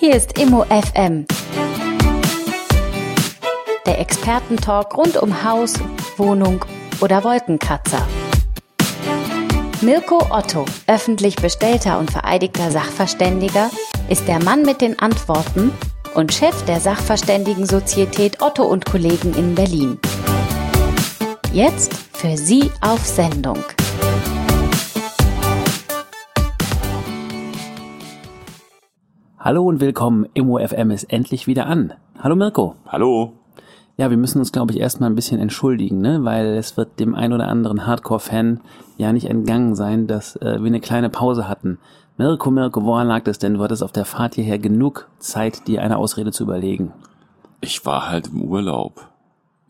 Hier ist Immo FM. Der Expertentalk rund um Haus, Wohnung oder Wolkenkratzer. Mirko Otto, öffentlich bestellter und vereidigter Sachverständiger, ist der Mann mit den Antworten und Chef der Sachverständigen-Sozietät Otto und Kollegen in Berlin. Jetzt für Sie auf Sendung. Hallo und willkommen. Immo FM ist endlich wieder an. Hallo Mirko. Hallo. Ja, wir müssen uns, glaube ich, erstmal ein bisschen entschuldigen, ne? weil es wird dem ein oder anderen Hardcore-Fan ja nicht entgangen sein, dass äh, wir eine kleine Pause hatten. Mirko, Mirko, woran lag das denn? Du hattest auf der Fahrt hierher genug Zeit, dir eine Ausrede zu überlegen. Ich war halt im Urlaub.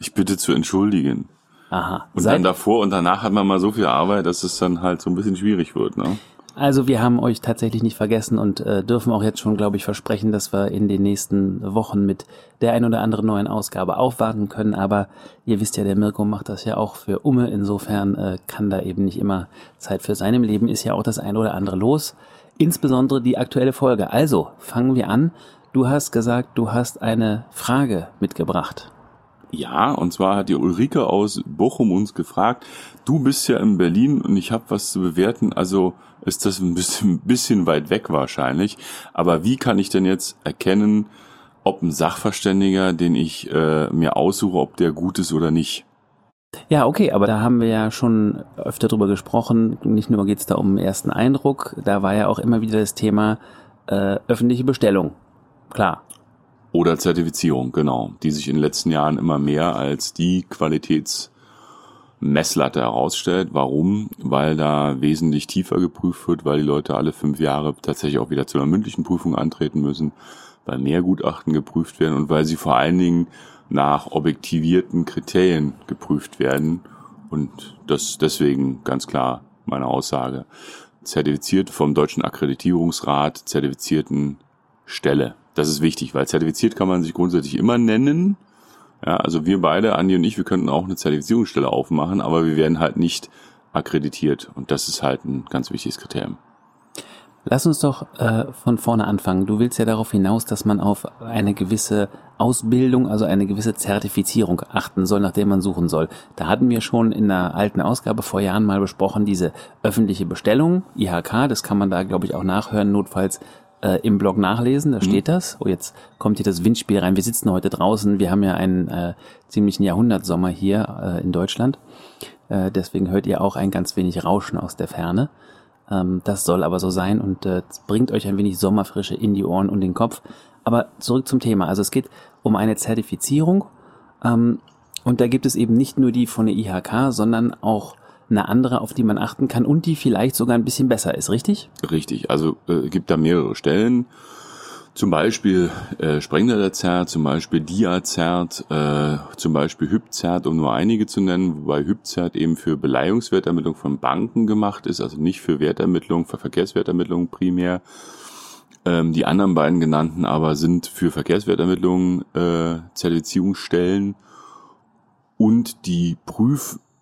Ich bitte zu entschuldigen. Aha. Und Seit- dann davor und danach hat man mal so viel Arbeit, dass es dann halt so ein bisschen schwierig wird, ne? Also wir haben euch tatsächlich nicht vergessen und äh, dürfen auch jetzt schon, glaube ich, versprechen, dass wir in den nächsten Wochen mit der ein oder anderen neuen Ausgabe aufwarten können. Aber ihr wisst ja, der Mirko macht das ja auch für Umme. Insofern äh, kann da eben nicht immer Zeit für sein. Im Leben ist ja auch das ein oder andere los. Insbesondere die aktuelle Folge. Also fangen wir an. Du hast gesagt, du hast eine Frage mitgebracht. Ja, und zwar hat die Ulrike aus Bochum uns gefragt, du bist ja in Berlin und ich habe was zu bewerten, also ist das ein bisschen, bisschen weit weg wahrscheinlich, aber wie kann ich denn jetzt erkennen, ob ein Sachverständiger, den ich äh, mir aussuche, ob der gut ist oder nicht? Ja, okay, aber da haben wir ja schon öfter drüber gesprochen. Nicht nur geht's da um den ersten Eindruck, da war ja auch immer wieder das Thema äh, öffentliche Bestellung. Klar. Oder Zertifizierung, genau, die sich in den letzten Jahren immer mehr als die Qualitätsmesslatte herausstellt. Warum? Weil da wesentlich tiefer geprüft wird, weil die Leute alle fünf Jahre tatsächlich auch wieder zu einer mündlichen Prüfung antreten müssen, weil mehr Gutachten geprüft werden und weil sie vor allen Dingen nach objektivierten Kriterien geprüft werden. Und das deswegen ganz klar meine Aussage. Zertifiziert vom Deutschen Akkreditierungsrat, zertifizierten Stelle. Das ist wichtig, weil zertifiziert kann man sich grundsätzlich immer nennen. Ja, also wir beide, Andi und ich, wir könnten auch eine Zertifizierungsstelle aufmachen, aber wir werden halt nicht akkreditiert. Und das ist halt ein ganz wichtiges Kriterium. Lass uns doch äh, von vorne anfangen. Du willst ja darauf hinaus, dass man auf eine gewisse Ausbildung, also eine gewisse Zertifizierung achten soll, nach der man suchen soll. Da hatten wir schon in einer alten Ausgabe vor Jahren mal besprochen, diese öffentliche Bestellung, IHK, das kann man da, glaube ich, auch nachhören, notfalls äh, im Blog nachlesen, da steht das. Oh, jetzt kommt hier das Windspiel rein. Wir sitzen heute draußen, wir haben ja einen äh, ziemlichen Jahrhundertsommer hier äh, in Deutschland. Äh, deswegen hört ihr auch ein ganz wenig Rauschen aus der Ferne. Ähm, das soll aber so sein und äh, bringt euch ein wenig Sommerfrische in die Ohren und den Kopf. Aber zurück zum Thema. Also es geht um eine Zertifizierung ähm, und da gibt es eben nicht nur die von der IHK, sondern auch eine andere, auf die man achten kann und die vielleicht sogar ein bisschen besser ist, richtig? Richtig, also äh, gibt da mehrere Stellen. Zum Beispiel äh, Sprengler Zert, zum Beispiel Dia-Zert, äh, zum Beispiel Hypzert, um nur einige zu nennen, wobei Hypzert eben für Beleihungswertermittlung von Banken gemacht ist, also nicht für Wertermittlung, für Verkehrswertermittlung primär. Ähm, die anderen beiden genannten aber sind für Verkehrswertermittlung äh, Zertifizierungsstellen und die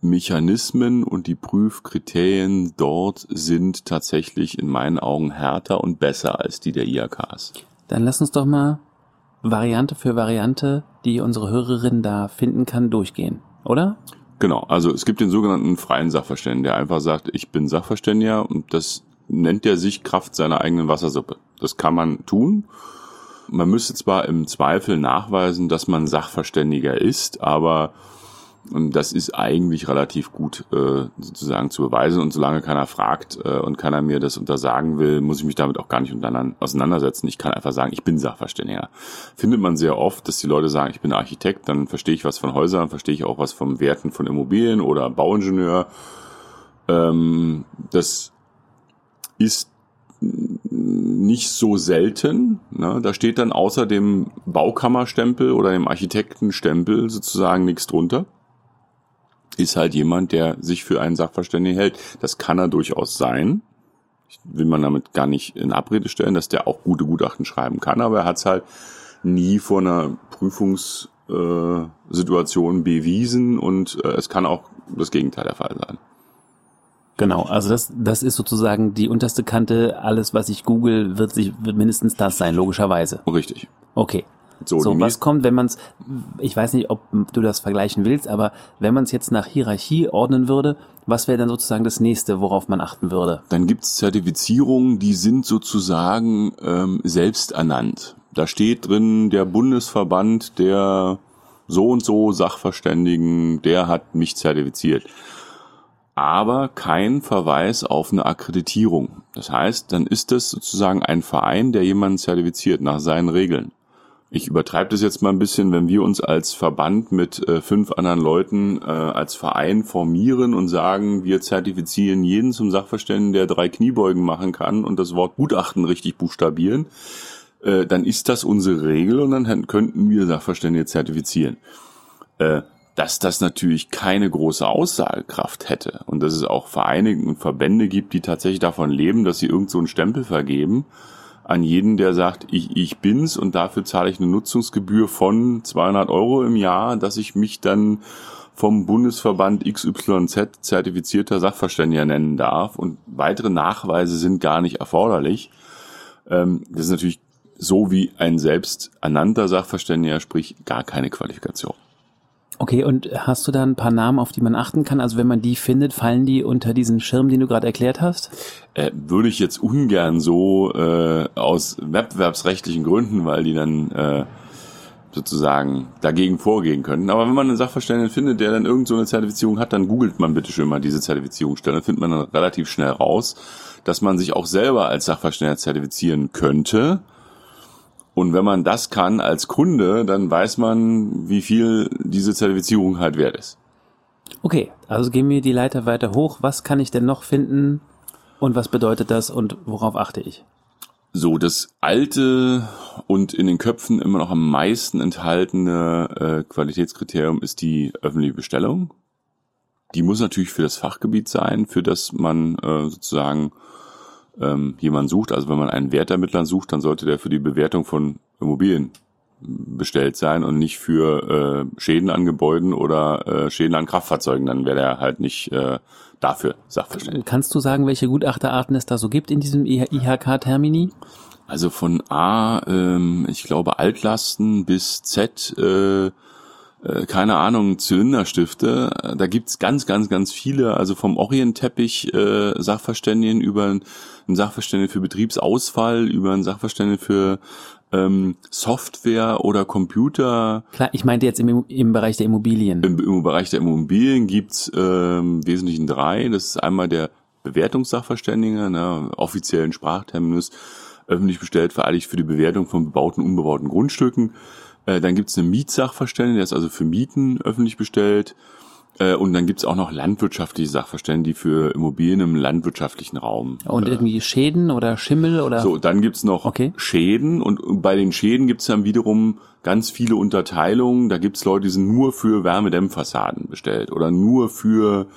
Prüfmechanismen und die Prüfkriterien dort sind tatsächlich in meinen Augen härter und besser als die der IAKs. Dann lass uns doch mal Variante für Variante, die unsere Hörerin da finden kann, durchgehen, oder? Genau, also es gibt den sogenannten freien Sachverständigen, der einfach sagt, ich bin Sachverständiger und das nennt er sich Kraft seiner eigenen Wassersuppe. Das kann man tun. Man müsste zwar im Zweifel nachweisen, dass man Sachverständiger ist, aber ähm, das ist eigentlich relativ gut äh, sozusagen zu beweisen und solange keiner fragt äh, und keiner mir das untersagen will, muss ich mich damit auch gar nicht auseinandersetzen. Ich kann einfach sagen, ich bin Sachverständiger. Findet man sehr oft, dass die Leute sagen, ich bin Architekt, dann verstehe ich was von Häusern, verstehe ich auch was vom Werten von Immobilien oder Bauingenieur. Ähm, das ist nicht so selten. Ne? Da steht dann außer dem Baukammerstempel oder dem Architektenstempel sozusagen nichts drunter. Ist halt jemand, der sich für einen Sachverständigen hält. Das kann er durchaus sein. Ich will man damit gar nicht in Abrede stellen, dass der auch gute Gutachten schreiben kann, aber er hat es halt nie vor einer Prüfungssituation äh, bewiesen und äh, es kann auch das Gegenteil der Fall sein. Genau, also das, das ist sozusagen die unterste Kante. Alles, was ich google, wird sich wird mindestens das sein, logischerweise. Richtig. Okay. So, So, was kommt, wenn man es, ich weiß nicht, ob du das vergleichen willst, aber wenn man es jetzt nach Hierarchie ordnen würde, was wäre dann sozusagen das nächste, worauf man achten würde? Dann gibt's Zertifizierungen, die sind sozusagen ähm, selbst ernannt. Da steht drin, der Bundesverband der so und so Sachverständigen, der hat mich zertifiziert. Aber kein Verweis auf eine Akkreditierung. Das heißt, dann ist das sozusagen ein Verein, der jemanden zertifiziert nach seinen Regeln. Ich übertreibe das jetzt mal ein bisschen, wenn wir uns als Verband mit äh, fünf anderen Leuten äh, als Verein formieren und sagen, wir zertifizieren jeden zum Sachverständigen, der drei Kniebeugen machen kann und das Wort Gutachten richtig buchstabieren, äh, dann ist das unsere Regel und dann könnten wir Sachverständige zertifizieren. Äh, dass das natürlich keine große Aussagekraft hätte und dass es auch Vereine und Verbände gibt, die tatsächlich davon leben, dass sie irgend so einen Stempel vergeben an jeden, der sagt, ich, ich bin's und dafür zahle ich eine Nutzungsgebühr von 200 Euro im Jahr, dass ich mich dann vom Bundesverband XYZ zertifizierter Sachverständiger nennen darf und weitere Nachweise sind gar nicht erforderlich. Ähm, das ist natürlich so wie ein selbst ernannter Sachverständiger, sprich gar keine Qualifikation. Okay, und hast du da ein paar Namen, auf die man achten kann? Also wenn man die findet, fallen die unter diesen Schirm, den du gerade erklärt hast? Äh, würde ich jetzt ungern so äh, aus wettbewerbsrechtlichen Gründen, weil die dann äh, sozusagen dagegen vorgehen könnten. Aber wenn man einen Sachverständigen findet, der dann irgend so eine Zertifizierung hat, dann googelt man bitte schön mal diese Zertifizierungsstelle. Dann findet man dann relativ schnell raus, dass man sich auch selber als Sachverständiger zertifizieren könnte. Und wenn man das kann als Kunde, dann weiß man, wie viel diese Zertifizierung halt wert ist. Okay, also gehen wir die Leiter weiter hoch. Was kann ich denn noch finden? Und was bedeutet das und worauf achte ich? So, das alte und in den Köpfen immer noch am meisten enthaltene äh, Qualitätskriterium ist die öffentliche Bestellung. Die muss natürlich für das Fachgebiet sein, für das man äh, sozusagen ähm, jemanden sucht. Also wenn man einen Wertermittler sucht, dann sollte der für die Bewertung von Immobilien bestellt sein und nicht für äh, Schäden an Gebäuden oder äh, Schäden an Kraftfahrzeugen. Dann wäre der halt nicht äh, dafür Sachverständiger. Kannst du sagen, welche Gutachterarten es da so gibt in diesem IHK-Termini? Also von A, ähm, ich glaube Altlasten bis Z, äh, äh, keine Ahnung, Zylinderstifte. Da gibt's ganz, ganz, ganz viele. Also vom Orientteppich äh, Sachverständigen über einen Sachverständigen für Betriebsausfall, über einen Sachverständigen für ähm, Software oder Computer. Klar, ich meinte jetzt im, im Bereich der Immobilien. Im, im Bereich der Immobilien gibt's ähm, im Wesentlichen drei. Das ist einmal der Bewertungssachverständige, ne, offiziellen Sprachterminus, öffentlich bestellt, vereidigt für die Bewertung von bebauten, unbebauten Grundstücken. Äh, dann gibt's einen Mietsachverständigen, der ist also für Mieten öffentlich bestellt. Äh, und dann gibt's auch noch landwirtschaftliche Sachverständige, die für Immobilien im landwirtschaftlichen Raum. Und irgendwie Schäden oder Schimmel oder? So, dann gibt's noch Okay. Schäden und bei den Schäden gibt's dann wiederum ganz viele Unterteilungen. Da gibt's Leute, die sind nur für Wärmedämmfassaden bestellt oder nur für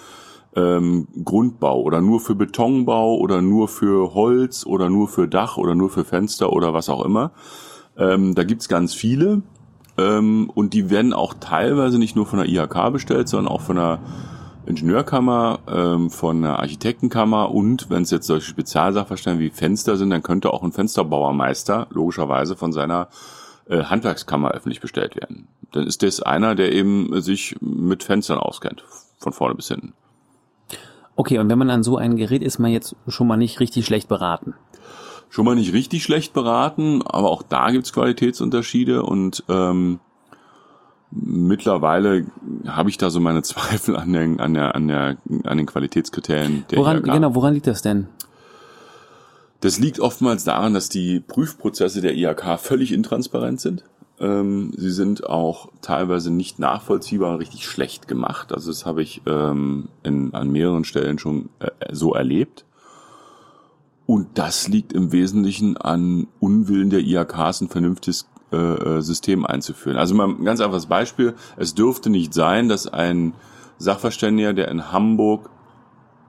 ähm, Grundbau oder nur für Betonbau oder nur für Holz oder nur für Dach oder nur für Fenster oder was auch immer. Ähm, da gibt's ganz viele ähm, und die werden auch teilweise nicht nur von der IHK bestellt, sondern auch von der Ingenieurkammer, ähm, von der Architektenkammer und wenn es jetzt solche Spezialsachverständige wie Fenster sind, dann könnte auch ein Fensterbauermeister logischerweise von seiner äh, Handwerkskammer öffentlich bestellt werden. Dann ist das einer, der eben sich mit Fenstern auskennt, von vorne bis hinten. Okay, und wenn man an so ein Gerät ist, man jetzt schon mal nicht richtig schlecht beraten. Schon mal nicht richtig schlecht beraten, aber auch da gibt's Qualitätsunterschiede und ähm, mittlerweile habe ich da so meine Zweifel an den, an der, an der, an den Qualitätskriterien der Woran, genau, woran liegt das denn? Das liegt oftmals daran, dass die Prüfprozesse der IHK völlig intransparent sind. Ähm, sie sind auch teilweise nicht nachvollziehbar richtig schlecht gemacht. Also das habe ich ähm, in, an mehreren Stellen schon äh, so erlebt. Und das liegt im Wesentlichen an Unwillen der IHKs, ein vernünftiges äh, äh, System einzuführen. Also mal ein ganz einfaches Beispiel. Es dürfte nicht sein, dass ein Sachverständiger, der in Hamburg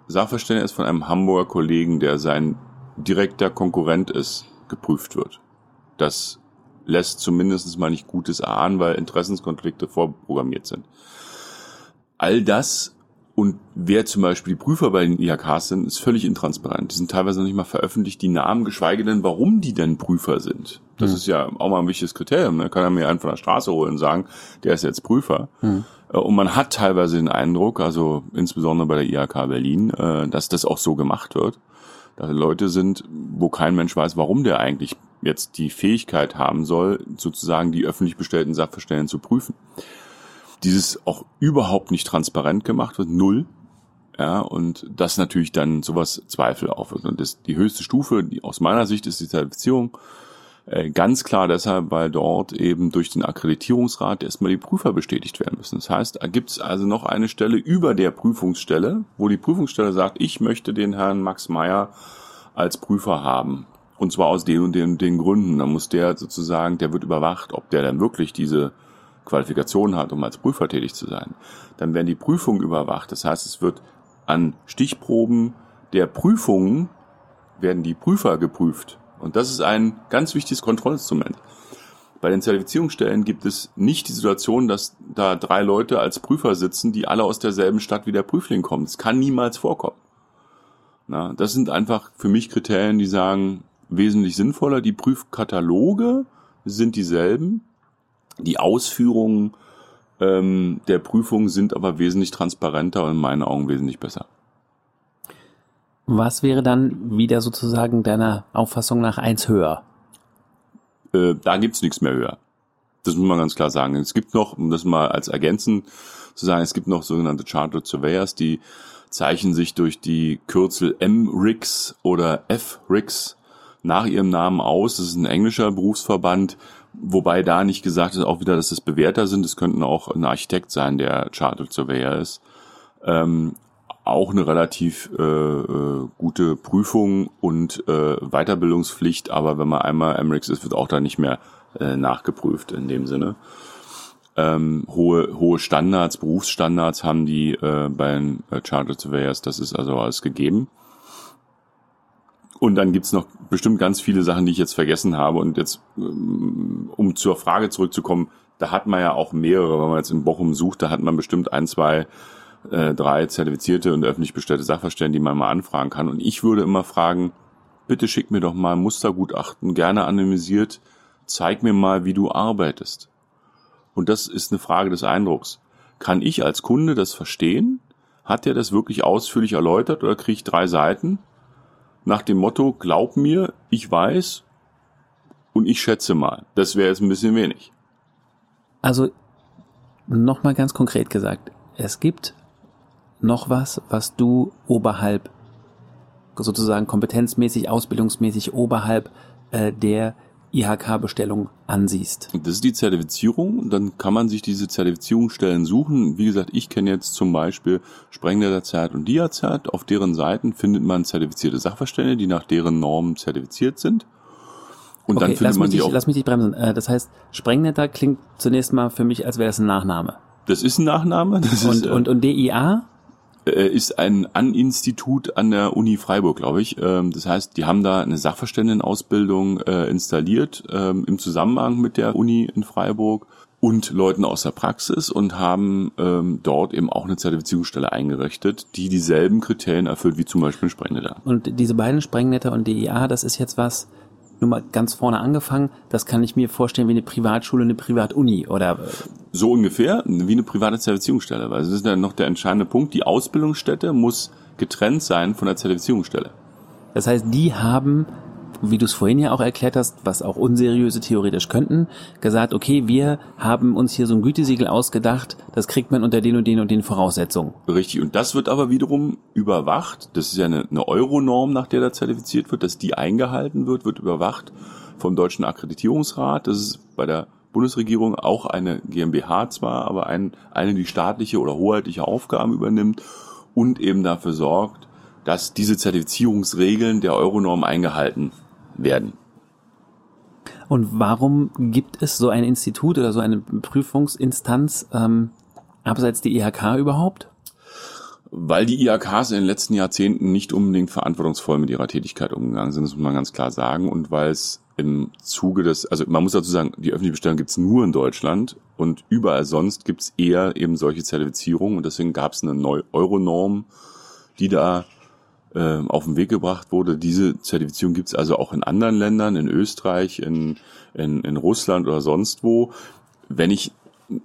Sachverständiger ist von einem Hamburger Kollegen, der sein direkter Konkurrent ist, geprüft wird. Das lässt zumindest mal nicht Gutes ahnen, weil Interessenskonflikte vorprogrammiert sind. All das Und wer zum Beispiel die Prüfer bei den IHKs sind, ist völlig intransparent. Die sind teilweise noch nicht mal veröffentlicht, die Namen, geschweige denn, warum die denn Prüfer sind. Das mhm. ist ja auch mal ein wichtiges Kriterium. Da ne? kann er mir einen von der Straße holen und sagen, der ist jetzt Prüfer. Mhm. Und man hat teilweise den Eindruck, also insbesondere bei der IHK Berlin, äh, dass das auch so gemacht wird. Dass Leute sind, wo kein Mensch weiß, warum der eigentlich jetzt die Fähigkeit haben soll, sozusagen die öffentlich bestellten Sachverständigen zu prüfen dieses auch überhaupt nicht transparent gemacht wird, null. Ja, und das natürlich dann sowas Zweifel aufwirkt. Und das, die höchste Stufe, die aus meiner Sicht ist die Zertifizierung, äh, ganz klar deshalb, weil dort eben durch den Akkreditierungsrat erstmal die Prüfer bestätigt werden müssen. Das heißt, da gibt es also noch eine Stelle über der Prüfungsstelle, wo die Prüfungsstelle sagt, ich möchte den Herrn Max Meyer als Prüfer haben. Und zwar aus den und den, den Gründen. Da muss der sozusagen, der wird überwacht, ob der dann wirklich diese Qualifikation hat, um als Prüfer tätig zu sein, dann werden die Prüfungen überwacht. Das heißt, es wird an Stichproben der Prüfungen werden die Prüfer geprüft. Und das ist ein ganz wichtiges Kontrollinstrument. Bei den Zertifizierungsstellen gibt es nicht die Situation, dass da drei Leute als Prüfer sitzen, die alle aus derselben Stadt wie der Prüfling kommen. Das kann niemals vorkommen. Na, das sind einfach für mich Kriterien, die sagen, wesentlich sinnvoller. Die Prüfkataloge sind dieselben, die Ausführungen ähm, der Prüfung sind aber wesentlich transparenter und in meinen Augen wesentlich besser. Was wäre dann wieder sozusagen deiner Auffassung nach eins höher? Äh, da gibt's nichts mehr höher. Das muss man ganz klar sagen. Es gibt noch, um das mal als ergänzen zu sagen, es gibt noch sogenannte Chartered Surveyors, die zeichnen sich durch die Kürzel M-RICS oder F-RICS nach ihrem Namen aus. Das ist ein englischer Berufsverband, Wobei da nicht gesagt ist auch wieder, dass es Bewerter sind. Es könnten auch ein Architekt sein, der Chartered Surveyor ist. Ähm, auch eine relativ äh, äh, gute Prüfung und äh, Weiterbildungspflicht, aber wenn man einmal Emirates ist, wird auch da nicht mehr äh, nachgeprüft in dem Sinne. Ähm, hohe, hohe Standards, Berufsstandards haben die äh, bei den äh, Chartered Surveyors, das ist also alles gegeben. Und dann gibt's noch bestimmt ganz viele Sachen, die ich jetzt vergessen habe. Und jetzt, ähm, um zur Frage zurückzukommen, da hat man ja auch mehrere, wenn man jetzt in Bochum sucht, da hat man bestimmt ein, zwei, äh, drei zertifizierte und öffentlich bestellte Sachverstände, die man mal anfragen kann. Und ich würde immer fragen, bitte schick mir doch mal Mustergutachten, gerne anonymisiert, zeig mir mal, wie du arbeitest. Und das ist eine Frage des Eindrucks. Kann ich als Kunde das verstehen? Hat der das wirklich ausführlich erläutert oder kriege ich drei Seiten? Nach dem Motto, glaub mir, ich weiß und ich schätze mal. Das wäre jetzt ein bisschen wenig. Also nochmal ganz konkret gesagt, es gibt noch was, was du oberhalb, sozusagen kompetenzmäßig, ausbildungsmäßig oberhalb äh, der IHK-Bestellung ansiehst. Das ist die Zertifizierung. Dann kann man sich diese Zertifizierungsstellen suchen. Wie gesagt, ich kenne jetzt zum Beispiel Sprengnetzert und Diazert. Auf deren Seiten findet man zertifizierte Sachverstände, die nach deren Normen zertifiziert sind. Und okay, dann findet man die dich, auch. Lass mich nicht bremsen. Äh, das heißt, Sprengnetter klingt zunächst mal für mich, als wäre es ein Nachname. Das ist ein Nachname. Das und, ist, äh, und, und DIA? Äh, ist ein An-Institut an der Uni Freiburg, glaube ich. Ähm, das heißt, die haben da eine Sachverständigenausbildung äh, installiert ähm, im Zusammenhang mit der Uni in Freiburg und Leuten aus der Praxis und haben ähm, dort eben auch eine Zertifizierungsstelle eingerichtet, die dieselben Kriterien erfüllt wie zum Beispiel Sprengnetter. Und diese beiden Sprengnetter und DIA, das ist jetzt was, nur mal ganz vorne angefangen, das kann ich mir vorstellen wie eine Privatschule, eine Privatuni oder so ungefähr wie eine private Zertifizierungsstelle, weil das ist ja noch der entscheidende Punkt. Die Ausbildungsstätte muss getrennt sein von der Zertifizierungsstelle. Das heißt, die haben wie du es vorhin ja auch erklärt hast, was auch unseriöse theoretisch könnten, gesagt, okay, wir haben uns hier so ein Gütesiegel ausgedacht, das kriegt man unter den und den und den Voraussetzungen. Richtig, und das wird aber wiederum überwacht. Das ist ja eine, eine Euro-Norm, nach der da zertifiziert wird, dass die eingehalten wird, wird überwacht vom Deutschen Akkreditierungsrat. Das ist bei der Bundesregierung auch eine GmbH zwar, aber ein, eine, die staatliche oder hoheitliche Aufgaben übernimmt und eben dafür sorgt, dass diese Zertifizierungsregeln der Euronorm eingehalten werden. Und warum gibt es so ein Institut oder so eine Prüfungsinstanz ähm, abseits der IHK überhaupt? Weil die IHKs in den letzten Jahrzehnten nicht unbedingt verantwortungsvoll mit ihrer Tätigkeit umgegangen sind, das muss man ganz klar sagen. Und weil es im Zuge des, also man muss dazu sagen, die öffentliche Bestellung gibt's nur in Deutschland und überall sonst gibt's eher eben solche Zertifizierungen und deswegen gab es eine neue Euronorm, die da äh, auf den Weg gebracht wurde. Diese Zertifizierung gibt's also auch in anderen Ländern, in Österreich, in, in, in Russland oder sonst wo. Wenn ich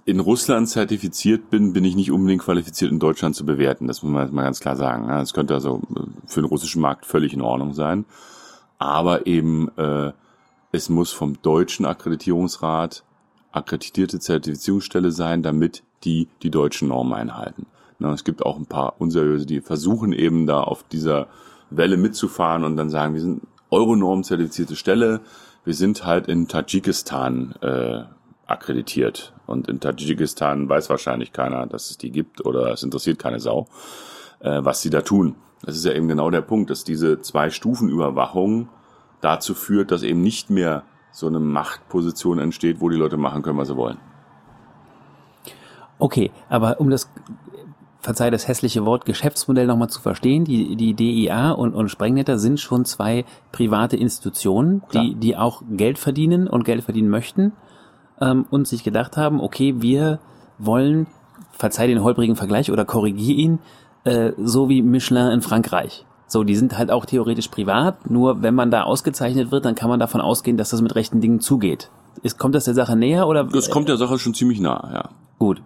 in Russland zertifiziert bin, bin ich nicht unbedingt qualifiziert, in Deutschland zu bewerten. Das muss man jetzt mal ganz klar sagen. Das könnte also für den russischen Markt völlig in Ordnung sein. Aber eben, äh, es muss vom deutschen Akkreditierungsrat akkreditierte Zertifizierungsstelle sein, damit die die deutschen Normen einhalten. Na, es gibt auch ein paar unseriöse, die versuchen eben da auf dieser Welle mitzufahren und dann sagen, wir sind Euronorm zertifizierte Stelle, wir sind halt in Tadschikistan äh, akkreditiert. Und in Tadschikistan weiß wahrscheinlich keiner, dass es die gibt oder es interessiert keine Sau, äh, was sie da tun. Das ist ja eben genau der Punkt, dass diese zwei Stufen Überwachung dazu führt, dass eben nicht mehr so eine Machtposition entsteht, wo die Leute machen können, was sie wollen. Okay, aber um das, verzeih das hässliche Wort Geschäftsmodell nochmal zu verstehen, die, die DIA und, und Sprengnetter sind schon zwei private Institutionen, die, die auch Geld verdienen und Geld verdienen möchten ähm, und sich gedacht haben, okay, wir wollen, verzeih den holprigen Vergleich oder korrigier ihn, äh, so wie Michelin in Frankreich. So, die sind halt auch theoretisch privat, nur wenn man da ausgezeichnet wird, dann kann man davon ausgehen, dass das mit rechten Dingen zugeht. Ist, kommt das der Sache näher oder? Das kommt der Sache schon ziemlich nah, ja. Gut.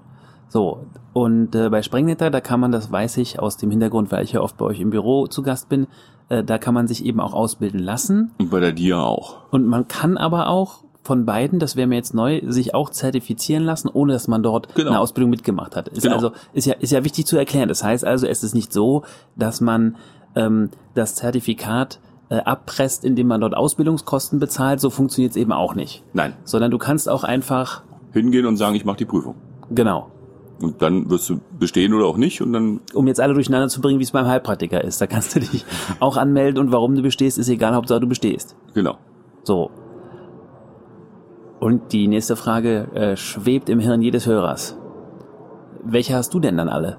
So, und äh, bei Sprengnetter, da kann man, das weiß ich aus dem Hintergrund, weil ich ja oft bei euch im Büro zu Gast bin, äh, da kann man sich eben auch ausbilden lassen. Und bei der DIA auch. Und man kann aber auch von beiden, das wäre mir jetzt neu, sich auch zertifizieren lassen, ohne dass man dort genau. eine Ausbildung mitgemacht hat. Ist Genau. also ist ja ist ja wichtig zu erklären. Das heißt also, es ist nicht so, dass man ähm, das Zertifikat äh, abpresst, indem man dort Ausbildungskosten bezahlt. So funktioniert es eben auch nicht. Nein. Sondern du kannst auch einfach Hingehen und sagen, ich mache die Prüfung. genau Und dann wirst du bestehen oder auch nicht und dann um jetzt alle durcheinander zu bringen, wie es beim Heilpraktiker ist. Da kannst du dich auch anmelden und warum du bestehst, ist egal, Hauptsache du bestehst. genau. So. Und die nächste Frage äh, schwebt im Hirn jedes Hörers. Welche hast du denn dann alle?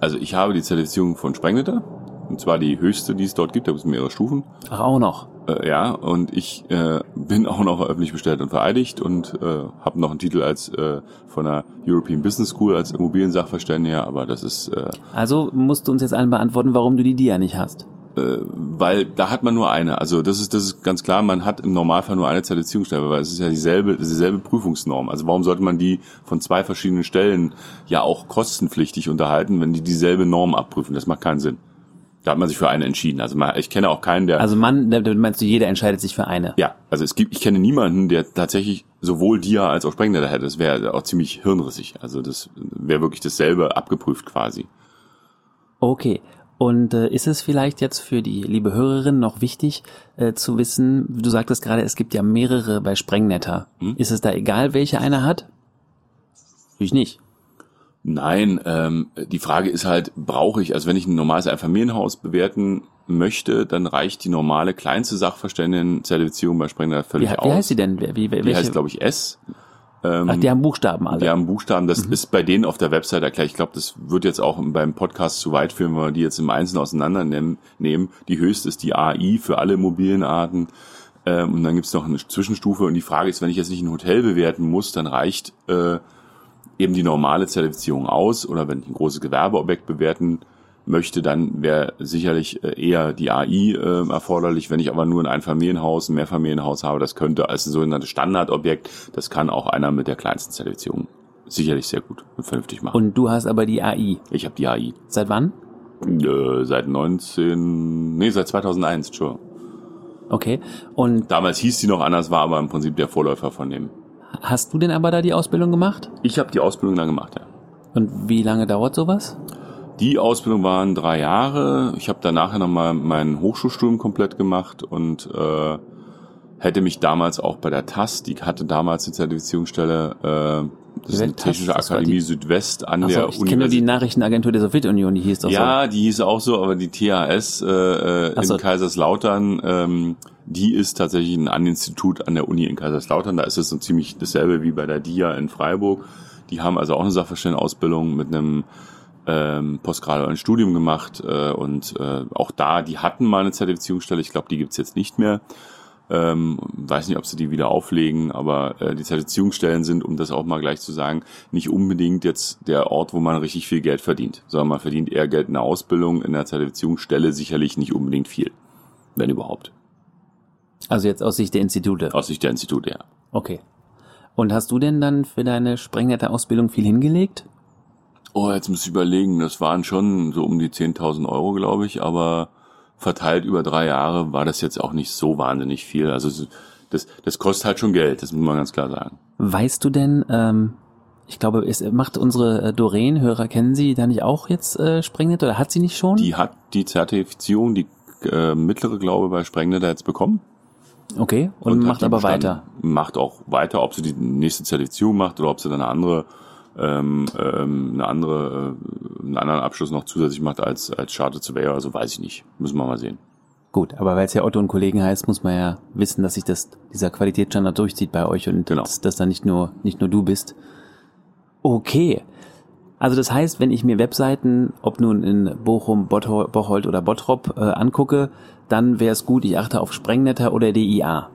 Also ich habe die Zertifizierung von Sprengnetter, und zwar die höchste, die es dort gibt, da gibt es mehrere Stufen. Ach, auch noch. Äh, ja, und ich äh, bin auch noch öffentlich bestellt und vereidigt und äh, habe noch einen Titel als äh, von der European Business School als Immobiliensachverständiger, aber das ist, äh, Also musst du uns jetzt allen beantworten, warum du die DIA nicht hast. äh, weil da hat man nur eine. Also das ist das ist ganz klar, man hat im Normalfall nur eine Zertifizierungsstelle, weil es ist ja dieselbe dieselbe Prüfungsnorm. Also warum sollte man die von zwei verschiedenen Stellen ja auch kostenpflichtig unterhalten, wenn die dieselbe Norm abprüfen? Das macht keinen Sinn. Da hat man sich für eine entschieden. Also man, ich kenne auch keinen, der Also man, da da meinst du, jeder entscheidet sich für eine. Ja, also es gibt, ich kenne niemanden, der tatsächlich sowohl Dia als auch Sprengnetter hätte. Das wäre auch ziemlich hirnrissig. Also das wäre wirklich dasselbe abgeprüft quasi. Okay. Und äh, ist es vielleicht jetzt für die liebe Hörerin noch wichtig äh, zu wissen, du sagtest gerade, es gibt ja mehrere bei Sprengnetter. Hm? Ist es da egal, welche einer hat? Ich nicht. Nein, ähm, die Frage ist halt, brauche ich, also wenn ich ein normales Einfamilienhaus bewerten möchte, dann reicht die normale kleinste Sachverständigen-Zertifizierung bei Sprengnetter Wie, völlig wie aus. heißt sie denn? Wie, wie, Die welche? heißt, glaube ich, S. Ähm, Ach, die haben Buchstaben alle. Die haben Buchstaben, Mhm. das ist bei denen auf der Website erklärt. Ich glaube, das wird jetzt auch beim Podcast zu weit führen, wenn wir die jetzt im Einzelnen auseinandernehmen. nehmen. Die höchste ist die AI für alle Immobilienarten. Ähm, und dann gibt's noch eine Zwischenstufe. Und die Frage ist, wenn ich jetzt nicht ein Hotel bewerten muss, dann reicht äh, eben die normale Zertifizierung aus. Oder wenn ich ein großes Gewerbeobjekt bewerten möchte, dann wäre sicherlich äh, eher die AI äh, erforderlich. Wenn ich aber nur ein Einfamilienhaus, ein Mehrfamilienhaus habe, das könnte als ein sogenanntes Standardobjekt, das kann auch einer mit der kleinsten Zertifizierung sicherlich sehr gut und vernünftig machen. Und du hast aber die AI. ich habe die AI Seit wann? äh, seit 19, nee, seit 2001, Entschuldigung. Okay. Und Damals hieß die noch anders, war aber im Prinzip der Vorläufer von dem. Hast du denn aber da die Ausbildung gemacht? Ich habe die Ausbildung dann gemacht, ja. Und wie lange dauert sowas? Die Ausbildung waren drei Jahre. Ich habe dann nachher nochmal mein Hochschulstudium komplett gemacht und äh, hätte mich damals auch bei der TAS, die hatte damals eine Zertifizierungsstelle, äh, das ist eine? Technische Akademie? Südwest an Achso, der ich kenne nur die Universität. Nachrichtenagentur der Sowjetunion, die hieß doch Ja, die hieß auch so, aber die THS äh, äh, so. in Kaiserslautern, ähm, die ist tatsächlich ein An-Institut an der Uni in Kaiserslautern. Da ist es so ziemlich dasselbe wie bei der DIA in Freiburg. Die haben also auch eine Sachverständigenausbildung mit einem ähm, postgradualen Studium gemacht äh, und äh, auch da, die hatten mal eine Zertifizierungsstelle, ich glaube, die gibt's jetzt nicht mehr. Ähm, weiß nicht, ob sie die wieder auflegen, aber äh, die Zertifizierungsstellen sind, um das auch mal gleich zu sagen, nicht unbedingt jetzt der Ort, wo man richtig viel Geld verdient, sondern man verdient eher Geld in der Ausbildung, in der Zertifizierungsstelle sicherlich nicht unbedingt viel, wenn überhaupt. Also jetzt aus Sicht der Institute. Aus Sicht der Institute, ja. Okay. Und hast du denn dann für deine Sprengnetter-Ausbildung viel hingelegt? Oh, jetzt muss ich überlegen, das waren schon so um die 10.000 Euro, glaube ich, aber verteilt über drei Jahre war das jetzt auch nicht so wahnsinnig viel. Also das, das kostet halt schon Geld, das muss man ganz klar sagen. Weißt du denn, ähm, ich glaube, es macht unsere äh, Doreen-Hörer, kennen sie da nicht auch jetzt äh, Sprengnet oder hat sie nicht schon? Die hat die Zertifizierung, die äh, mittlere, glaube bei Sprengnet jetzt bekommen. Okay, und, und macht aber weiter. Macht auch weiter, ob sie die nächste Zertifizierung macht oder ob sie dann eine andere ähm, ähm, eine andere, äh, einen anderen Abschluss noch zusätzlich macht als, als Charter Surveyor, also weiß ich nicht. Müssen wir mal sehen. Gut, aber weil es ja Otto und Kollegen heißt, muss man ja wissen, dass sich das, dieser Qualitätsstandard durchzieht bei euch und genau. dass, dass da nicht nur, nicht nur du bist. Okay. Also das heißt, wenn ich mir Webseiten, ob nun in Bochum, Bocholt oder Bottrop äh, angucke, dann wäre es gut, ich achte auf Sprengnetter oder DIA.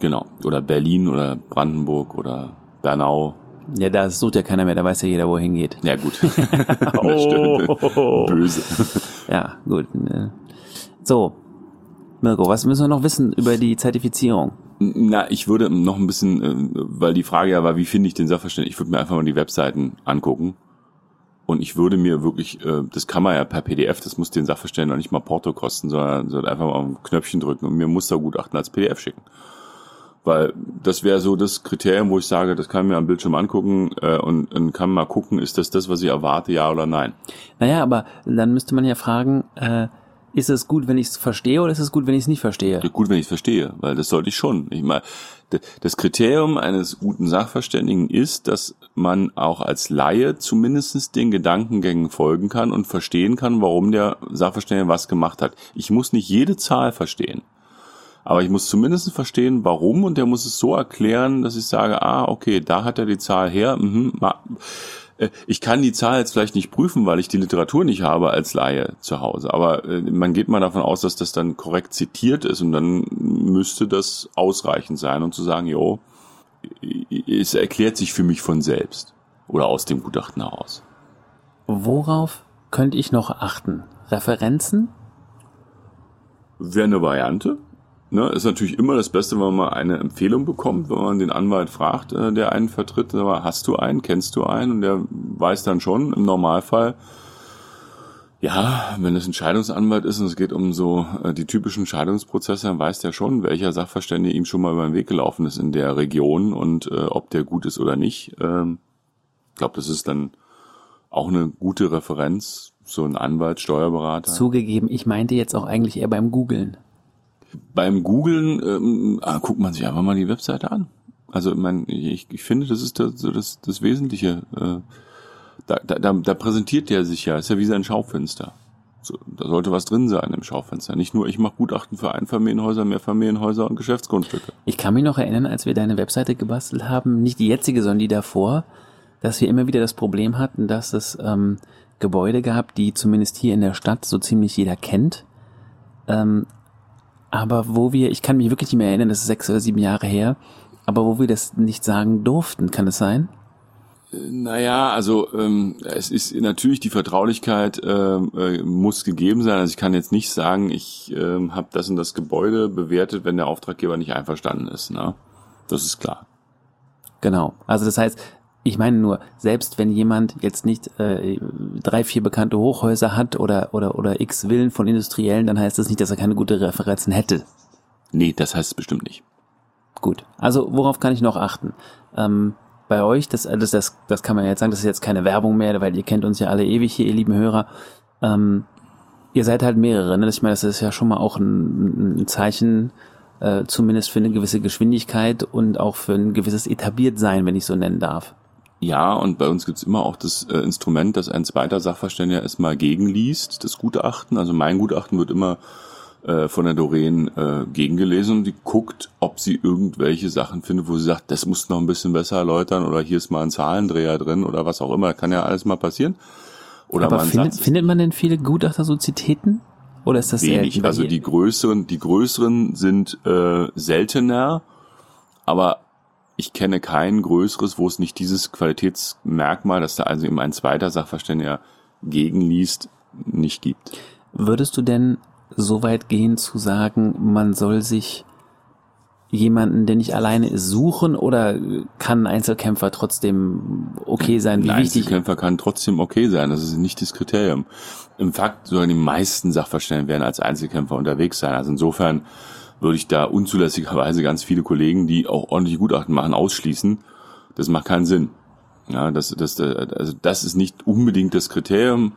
Genau. Oder Berlin oder Brandenburg oder Bernau ja, da sucht ja keiner mehr, da weiß ja jeder, wohin geht. Ja, gut. oh. Böse. Ja, gut. Ne. So, Mirko, was müssen wir noch wissen über die Zertifizierung? Na, ich würde noch ein bisschen, äh, weil die Frage ja war, wie finde ich den Sachverständigen? Ich würde mir einfach mal die Webseiten angucken. Und ich würde mir wirklich, äh, das kann man ja per PDF, das muss den Sachverständigen noch nicht mal Porto kosten, sondern, einfach mal ein Knöpfchen drücken und mir Mustergutachten als PDF schicken. Weil das wäre so das Kriterium, wo ich sage, das kann ich mir am Bildschirm angucken äh, und, und kann mal gucken, ist das das, was ich erwarte, ja oder nein. Naja, aber dann müsste man ja fragen, äh, ist es gut, wenn ich es verstehe oder ist es gut, wenn ich es nicht verstehe? Gut, wenn ich es verstehe, weil das sollte ich schon. Ich meine, das Kriterium eines guten Sachverständigen ist, dass man auch als Laie zumindest den Gedankengängen folgen kann und verstehen kann, warum der Sachverständige was gemacht hat. Ich muss nicht jede Zahl verstehen. Aber ich muss zumindest verstehen, warum und der muss es so erklären, dass ich sage, ah, okay, da hat er die Zahl her. Mhm, äh, ich kann die Zahl jetzt vielleicht nicht prüfen, weil ich die Literatur nicht habe als Laie zu Hause. Aber äh, man geht mal davon aus, dass das dann korrekt zitiert ist und dann müsste das ausreichend sein und zu sagen, jo, es erklärt sich für mich von selbst oder aus dem Gutachten heraus. Worauf könnte ich noch achten? Referenzen? Wäre eine Variante. Ne, ist natürlich immer das Beste, wenn man mal eine Empfehlung bekommt, wenn man den Anwalt fragt, äh, der einen vertritt, aber hast du einen, kennst du einen? Und der weiß dann schon im Normalfall, ja, wenn es ein Scheidungsanwalt ist und es geht um so äh, die typischen Scheidungsprozesse, dann weiß der schon, welcher Sachverständige ihm schon mal über den Weg gelaufen ist in der Region und äh, ob der gut ist oder nicht. Ähm, ich glaube, das ist dann auch eine gute Referenz, so ein Anwalt, Steuerberater. Zugegeben, ich meinte jetzt auch eigentlich eher beim Googlen beim Googlen ähm, ah, guckt man sich einfach mal die Webseite an. Also man, ich, ich finde, das ist das, das, das Wesentliche. Äh, da, da, da präsentiert der sich ja, ist ja wie sein Schaufenster. So, da sollte was drin sein im Schaufenster. Nicht nur, ich mache Gutachten für Einfamilienhäuser, Mehrfamilienhäuser und Geschäftsgrundstücke. Ich kann mich noch erinnern, als wir deine Webseite gebastelt haben, nicht die jetzige, sondern die davor, dass wir immer wieder das Problem hatten, dass es ähm, Gebäude gab, die zumindest hier in der Stadt so ziemlich jeder kennt, ähm, aber wo wir, ich kann mich wirklich nicht mehr erinnern, das ist sechs oder sieben Jahre her, aber wo wir das nicht sagen durften, kann es sein? Naja, also ähm, es ist natürlich die Vertraulichkeit äh, äh, muss gegeben sein. Also ich kann jetzt nicht sagen, ich äh, habe das und das Gebäude bewertet, wenn der Auftraggeber nicht einverstanden ist. Ne? Das ist klar. Genau. Also das heißt, ich meine nur, selbst wenn jemand jetzt nicht äh, drei, vier bekannte Hochhäuser hat oder, oder, oder x Villen von Industriellen, dann heißt das nicht, dass er keine gute Referenzen hätte. Nee, das heißt es bestimmt nicht. Gut. Also worauf kann ich noch achten? Ähm, bei euch, das, das, das, das kann man jetzt sagen, das ist jetzt keine Werbung mehr, weil ihr kennt uns ja alle ewig hier, ihr lieben Hörer. Ähm, ihr seid halt mehrere, ne? Ich meine, das ist ja schon mal auch ein, ein Zeichen, äh, zumindest für eine gewisse Geschwindigkeit und auch für ein gewisses Etabliertsein, wenn ich so nennen darf. Ja, und bei uns gibt's immer auch das äh, Instrument, dass ein zweiter Sachverständiger erstmal gegenliest, das Gutachten. Also mein Gutachten wird immer äh, von der Doreen äh, gegengelesen und die guckt, ob sie irgendwelche Sachen findet, wo sie sagt, das muss noch ein bisschen besser erläutern oder hier ist mal ein Zahlendreher drin oder was auch immer. Kann ja alles mal passieren. Oder Aber findet, findet man denn viele Gutachtersozietäten? Oder ist das wenig. Also die größeren, die größeren sind äh, seltener, aber ich kenne kein größeres, wo es nicht dieses Qualitätsmerkmal, dass da also eben ein zweiter Sachverständiger gegenliest, nicht gibt. Würdest du denn so weit gehen zu sagen, man soll sich jemanden, der nicht alleine ist, suchen oder kann ein Einzelkämpfer trotzdem okay sein? Wie ein Einzelkämpfer kann trotzdem okay sein. Das ist nicht das Kriterium. Im Fakt sollen die meisten Sachverständigen werden als Einzelkämpfer unterwegs sein. Also insofern würde ich da unzulässigerweise ganz viele Kollegen, die auch ordentliche Gutachten machen, ausschließen. Das macht keinen Sinn. Ja, das, das, also das ist nicht unbedingt das Kriterium.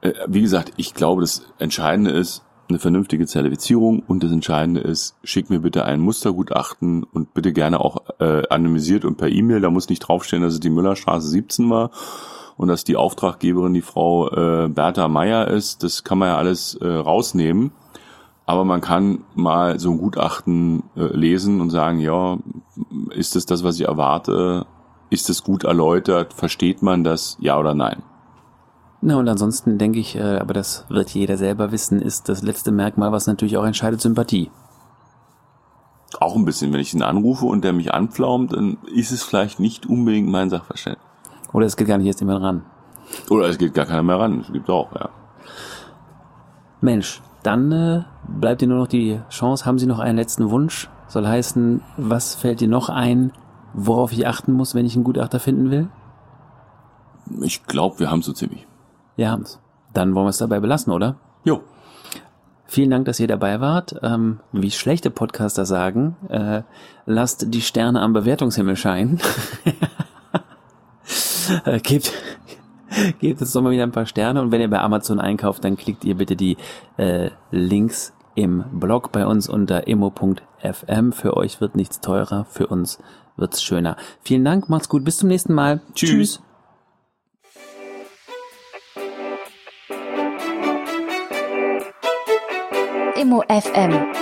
Äh, wie gesagt, ich glaube, das Entscheidende ist eine vernünftige Zertifizierung und das Entscheidende ist, schick mir bitte ein Mustergutachten und bitte gerne auch äh, anonymisiert und per E-Mail. Da muss nicht draufstehen, dass es die Müllerstraße 17 war und dass die Auftraggeberin die Frau äh, Bertha Meyer ist. Das kann man ja alles äh, rausnehmen. Aber man kann mal so ein Gutachten äh, lesen und sagen, ja, ist es das, was ich erwarte? Ist es gut erläutert? Versteht man das? Ja oder nein? Na und ansonsten denke ich, äh, aber das wird jeder selber wissen, ist das letzte Merkmal, was natürlich auch entscheidet, Sympathie. Auch ein bisschen, wenn ich ihn anrufe und der mich anpflaumt, dann ist es vielleicht nicht unbedingt mein Sachverständnis. Oder es geht gar nicht jetzt jemand ran. Oder es geht gar keiner mehr ran. Es gibt auch, ja. Mensch, dann äh, bleibt dir nur noch die Chance. Haben Sie noch einen letzten Wunsch? Soll heißen, was fällt dir noch ein, worauf ich achten muss, wenn ich einen Gutachter finden will? Ich glaube, wir haben so ziemlich. Wir haben's. Dann wollen wir es dabei belassen, oder? Jo. Vielen Dank, dass ihr dabei wart. Ähm, wie schlechte Podcaster sagen, äh, lasst die Sterne am Bewertungshimmel scheinen. äh, gebt, gebt uns doch mal wieder ein paar Sterne und wenn ihr bei Amazon einkauft, dann klickt ihr bitte die äh, Links im Blog bei uns unter immo.fm. Für euch wird nichts teurer, für uns wird's schöner. Vielen Dank, macht's gut, bis zum nächsten Mal. Tschüss. Tschüss. Immo FM